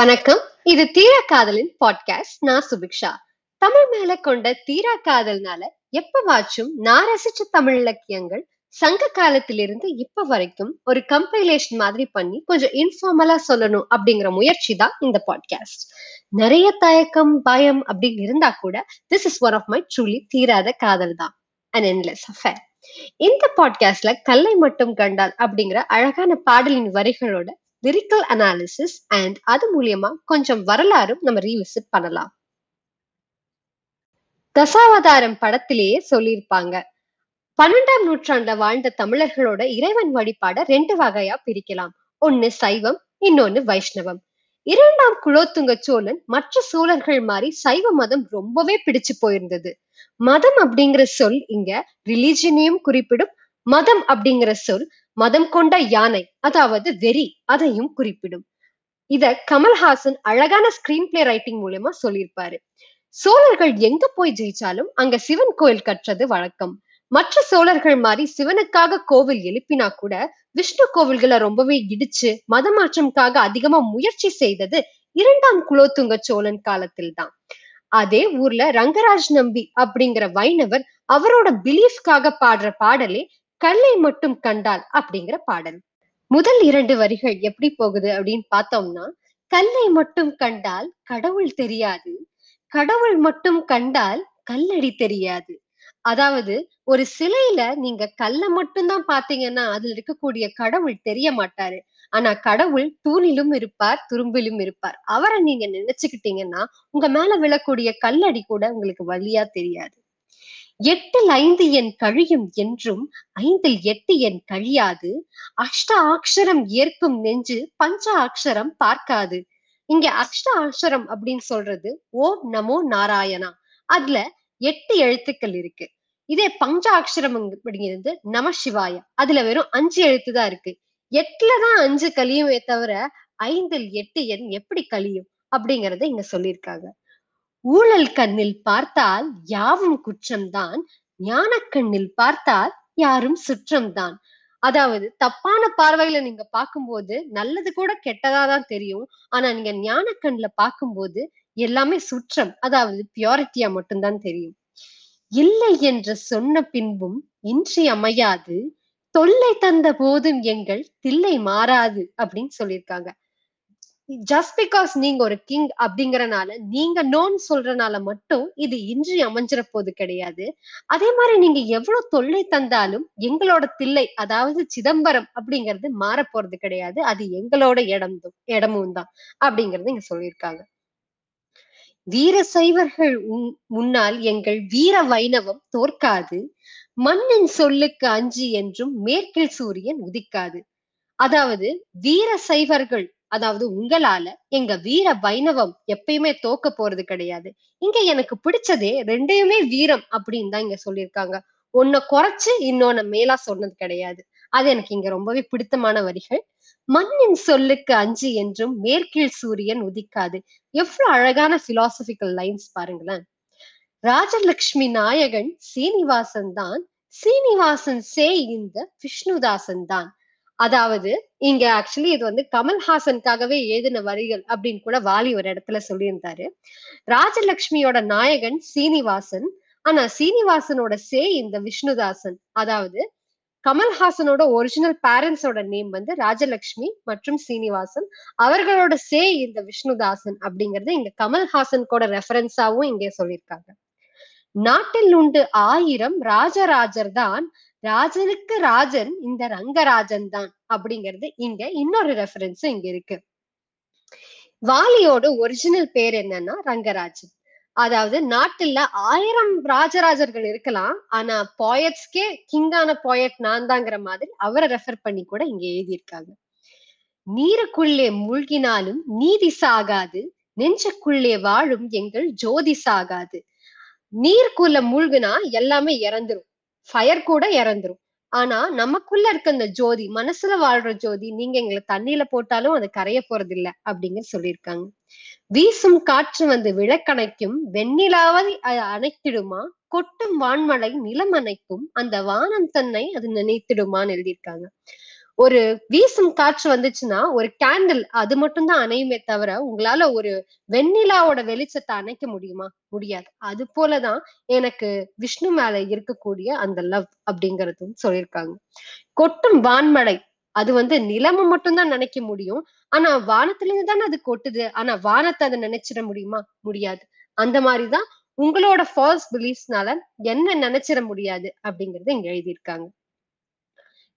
வணக்கம். இது தீரா காதலின் பாட்காஸ்ட் நான் சுபிக்ஷா. தமிழ் மேல கொண்ட தீரா காதல்னால எப்பவாச்சும் நான் ரசிச்ச தமிழ் இலக்கியங்கள் சங்க காலத்திலிருந்து இப்ப வரைக்கும் ஒரு கம்பைலேஷன் மாதிரி பண்ணி கொஞ்சம் இன்ஃபார்மலா சொல்லணும் அப்படிங்கிற முயற்சி தான் இந்த பாட்காஸ்ட் நிறைய தயக்கம் பயம் அப்படின்னு இருந்தா கூட this is one of my truly தீராத காதல் தான். அண்ட் என்லெஸ் அஃபேர் இந்த பாட்காஸ்ட்ல கல்லை மட்டும் கண்டால் அப்படிங்கிற அழகான பாடலின் வரிகளோட லிரிக்கல் அனாலிசிஸ் அண்ட் அது மூலியமா கொஞ்சம் வரலாறும் நம்ம ரீவிசிட் பண்ணலாம். தசாவதாரம் படத்திலேயே சொல்லியிருப்பாங்க. பன்னெண்டாம் நூற்றாண்டுல வாழ்ந்த தமிழர்களோட இறைவன் வழிபாட ரெண்டு வகையா பிரிக்கலாம். ஒன்னு சைவம் இன்னொன்னு வைஷ்ணவம். இரண்டாம் குலோத்துங்க சோழன் மற்ற சோழர்கள் மாதிரி சைவ மதம் ரொம்பவே பிடிச்சு போயிருந்தது. மதம் அப்படிங்கிற சொல் இங்க ரிலீஜனையும் குறிப்பிடும். மதம் அப்படிங்கிற சொல் மதம் கொண்ட யானை அதாவது வெறி அதையும் குறிப்பிடும். இத கமல்ஹாசன் அழகான ஸ்கிரீன் பிளே ரைட்டிங் மூலயமா சொல்லியிருப்பாரு. சோழர்கள் எங்க போய் ஜெயிச்சாலும் அங்க சிவன் கோயில் கட்டுறது வழக்கம். மற்ற சோழர்கள் மாதிரி சிவனுக்காக கோவில் எழுப்பினா கூட விஷ்ணு கோவில்களை ரொம்பவே இடிச்சு மதமாற்றம்காக அதிகமா முயற்சி செய்தது இரண்டாம் குலோத்துங்க சோழன் காலத்தில் தான் அதே ஊர்ல ரங்கராஜ் நம்பி அப்படிங்கிற வைணவர் அவரோட பிலீஃப்காக பாடுற பாடலே கல்லை மட்டும் கண்டால் அப்படிங்கிற பாடல். முதல் இரண்டு வரிகள் எப்படி போகுது அப்படின்னு பார்த்தோம்னா கல்லை மட்டும் கண்டால் கடவுள் தெரியாது கடவுள் மட்டும் கண்டால் கல்லடி தெரியாது. அதாவது ஒரு சிலையில நீங்க கல்லை மட்டும்தான் பாத்தீங்கன்னா அதுல இருக்கக்கூடிய கடவுள் தெரிய மாட்டாரு. ஆனா கடவுள் தூணிலும் இருப்பார் துரும்பிலும் இருப்பார். அவரை நீங்க நினைச்சுக்கிட்டீங்கன்னா உங்க மேல விழக்கூடிய கல்லடி கூட உங்களுக்கு வழியா தெரியாது. எட்டில் ஐந்து என் கழியும் என்றும் ஐந்தில் எட்டு என் கழியாது. அஷ்ட அக்ஷரம் ஏற்கும் நெஞ்சு பஞ்ச அக்ஷரம் பார்க்காது. இங்க அஷ்ட அக்ஷரம் அப்படின்னு சொல்றது ஓம் நமோ நாராயணா. அதுல எட்டு எழுத்துக்கள் இருக்கு. இதே பஞ்ச அக்ஷரம் அப்படிங்கிறது நம சிவாய. அதுல வெறும் அஞ்சு எழுத்து தான் இருக்கு. எட்டுலதான் அஞ்சு கழியுமே தவிர ஐந்தில் எட்டு எண் எப்படி கழியும் அப்படிங்கறத இங்க சொல்லியிருக்காங்க. ஊழல் கண்ணில் பார்த்தால் யாவும் குற்றம்தான் ஞான கண்ணில் பார்த்தால் யாரும் சுற்றம்தான். அதாவது தப்பான பார்வையில நீங்க பார்க்கும்போது நல்லது கூட கெட்டதா தான் தெரியும். ஆனா நீங்க ஞான கண்ணுல பார்க்கும்போது எல்லாமே சுற்றம் அதாவது பியூரிட்டியா மட்டும்தான் தெரியும். இல்லை என்று சொன்ன பின்பும் இன்றி அமையாது. தொல்லை தந்த போதும் எங்கள் தில்லை மாறாது அப்படின்னு சொல்லியிருக்காங்க. ஜஸ்ட் பிகாஸ் நீங்க ஒரு கிங் அப்படிங்கறனால நீங்க நோன் சொல்றனால மட்டும் இது இன்றி அமைஞ்சிட போது கிடையாது. அதே மாதிரி நீங்க எவ்வளவு தொல்லை தந்தாலும் எங்களோட தில்லை அதாவது சிதம்பரம் அப்படிங்கிறது மாற போறது கிடையாது. அது எங்களோட இடம் இடமும் தான் அப்படிங்கறது இங்க சொல்லியிருக்காங்க. வீர சைவர்கள் முன்னால் எங்கள் வீர வைணவம் தோற்காது. மண்ணின் சொல்லுக்கு அஞ்சு என்றும் மேற்கில் சூரியன் உதிக்காது. அதாவது வீர சைவர்கள் அதாவது உங்களால எங்க வீர வைணவம் எப்பயுமே தோக்க போறது கிடையாது. இங்க எனக்கு பிடிச்சதே ரெண்டையுமே வீரம் அப்படின்னு தான் இங்க சொல்லியிருக்காங்க. ஒன்ன குறைச்சு இன்னொன்னு மேலா சொன்னது கிடையாது. அது எனக்கு இங்க ரொம்பவே பிடித்தமான வரிகள். மண்ணின் சொல்லுக்கு அஞ்சு என்றும் மேற்கீழ் சூரியன் உதிக்காது. எவ்வளவு அழகான பிலாசபிக்கல் லைன்ஸ் பாருங்களேன். ராஜலட்சுமி நாயகன் சீனிவாசன் தான். சீனிவாசன் சே இந்த விஷ்ணுதாசன் தான். அதாவது இங்க ஆக்சுவலி இது வந்து கமல்ஹாசனுக்காகவே எழுதின வரிகள் அப்படின்னு கூட வாலி ஒரு இடத்துல சொல்லியிருந்தாரு. ராஜலட்சுமியோட நாயகன் சீனிவாசன். ஆனா சீனிவாசனோட சே இந்த விஷ்ணுதாசன். அதாவது கமல்ஹாசனோட ஒரிஜினல் பேரண்ட்ஸோட நேம் வந்து ராஜலட்சுமி மற்றும் சீனிவாசன். அவர்களோட சே இந்த விஷ்ணுதாசன் அப்படிங்கறது இங்க கமல்ஹாசன் கூட ரெஃபரன்ஸாவும் இங்கே சொல்லியிருக்காங்க. நாட்டில் உண்டு ஆயிரம் ராஜராஜர் தான் ராஜனுக்கு ராஜன் இந்த ரங்கராஜன் தான் அப்படிங்கிறது இங்க இன்னொரு ரெஃபரன்ஸ் இங்க இருக்கு. வாலியோட ஒரிஜினல் பேர் என்னன்னா ரங்கராஜன். அதாவது நாட்டுல ஆயிரம் ராஜராஜர்கள் இருக்கலாம் ஆனா பாயட்ஸ்க்கே கிங்கான பாயட் நான் தாங்கிற மாதிரி அவரை ரெஃபர் பண்ணி கூட இங்க எழுதியிருக்காங்க. நீருக்குள்ளே மூழ்கினாலும் நீதி சாகாது நெஞ்சுக்குள்ளே வாழும் எங்கள் ஜோதி சாகாது. நீருக்குள்ள மூழ்கினா எல்லாமே இறந்துரும். ஃபயர் கூட இறந்துரும். ஆனா நமக்குள்ள இருக்க அந்த ஜோதி மனசுல வாழ்ற ஜோதி நீங்க எங்களை தண்ணியில போட்டாலும் அது கரைய போறது இல்ல அப்படிங்க சொல்லியிருக்காங்க. வீசும் காற்று வந்து விளக்கணைக்கும் வெண்ணிலாவை அணைத்திடுமா? கொட்டும் வான்மலை நிலம் அணைக்கும் அந்த வானம் தன்னை அது நினைத்திடுமான்னு எழுதியிருக்காங்க. ஒரு வீசும் காற்று வந்துச்சுன்னா ஒரு கேண்டில் அது மட்டும் தான் அணையுமே தவிர உங்களால ஒரு வெண்ணிலாவோட வெளிச்சத்தை அணைக்க முடியுமா? முடியாது. அது போலதான் எனக்கு விஷ்ணு மேல இருக்கக்கூடிய அந்த லவ் அப்படிங்கறதும் சொல்லியிருக்காங்க. கொட்டும் வான்மழை அது வந்து நிலம மட்டும்தான் நினைக்க முடியும். ஆனா வானத்திலிருந்து தானே அது கொட்டுது. ஆனா வானத்தை அதை நினைச்சிட முடியுமா? முடியாது. அந்த மாதிரிதான் உங்களோட ஃபால்ஸ் பிலீஃப்ஸ்னால என்ன நினைச்சிட முடியாது அப்படிங்கறத இங்க எழுதியிருக்காங்க.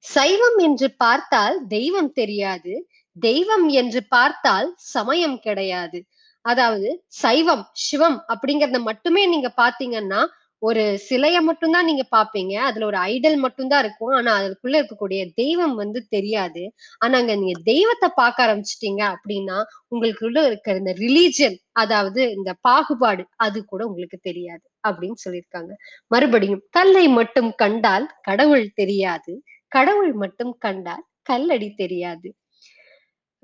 சைவம் என்று பார்த்தால் தெய்வம் தெரியாது. தெய்வம் என்று பார்த்தால் சமயம் கிடையாது. அதாவது சைவம் சிவம் அப்படிங்கறத மட்டுமே நீங்க பாத்தீங்கன்னா ஒரு சிலைய மட்டும்தான் நீங்க பாப்பீங்க அதுல ஒரு ஐடல் மட்டும்தான் இருக்கும். ஆனா அதுக்குள்ள இருக்கக்கூடிய தெய்வம் வந்து தெரியாது. ஆனா அங்க நீங்க தெய்வத்தை பார்க்க ஆரம்பிச்சிட்டீங்க அப்படின்னா உங்களுக்குள்ள இருக்கிற இந்த ரிலீஜியன் அதாவது இந்த பாகுபாடு அது கூட உங்களுக்கு தெரியாது அப்படின்னு சொல்லியிருக்காங்க. மறுபடியும் கல்லை மட்டும் கண்டால் கடவுள் தெரியாது. கடவுள் மட்டும் கண்டால் கல்லடி தெரியாது.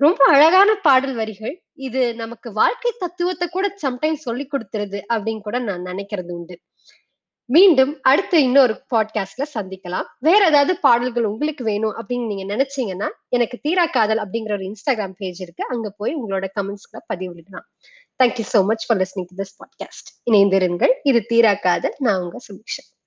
ரொம்ப அழகான பாடல் வரிகள். இது நமக்கு வாழ்க்கை தத்துவத்தை கூட சம்டைம்ஸ் சொல்லி கொடுத்துருது அப்படின்னு கூட நான் நினைக்கிறது உண்டு. மீண்டும் அடுத்த இன்னொரு பாட்காஸ்ட்ல சந்திக்கலாம். வேற ஏதாவது பாடல்கள் உங்களுக்கு வேணும் அப்படின்னு நீங்க நினைச்சீங்கன்னா எனக்கு தீரா காதல் அப்படிங்கிற ஒரு இன்ஸ்டாகிராம் பேஜ் இருக்கு. அங்க போய் உங்களோட கமெண்ட்ஸ்களை பதிவிடலாம் thank you so much for listening to this podcast இணைந்திருங்கள். இது தீரா காதல். நான் உங்க சுபிக்ஷன்